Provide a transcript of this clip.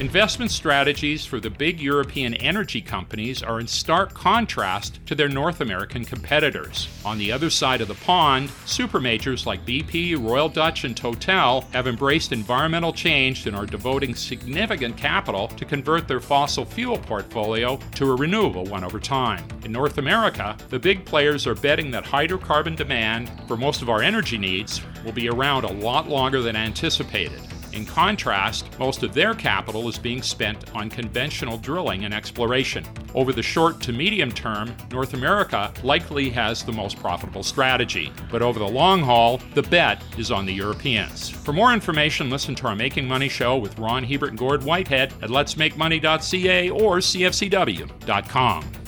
Investment strategies for the big European energy companies are in stark contrast to their North American competitors. On the other side of the pond, super majors like BP, Royal Dutch, and Total have embraced environmental change and are devoting significant capital to convert their fossil fuel portfolio to a renewable one over time. In North America, the big players are betting that hydrocarbon demand for most of our energy needs will be around a lot longer than anticipated. In contrast, most of their capital is being spent on conventional drilling and exploration. Over the short to medium term, North America likely has the most profitable strategy. But over the long haul, the bet is on the Europeans. For more information, listen to our Making Money show with Ron Hebert and Gord Whitehead at letsmakemoney.ca or cfcw.com.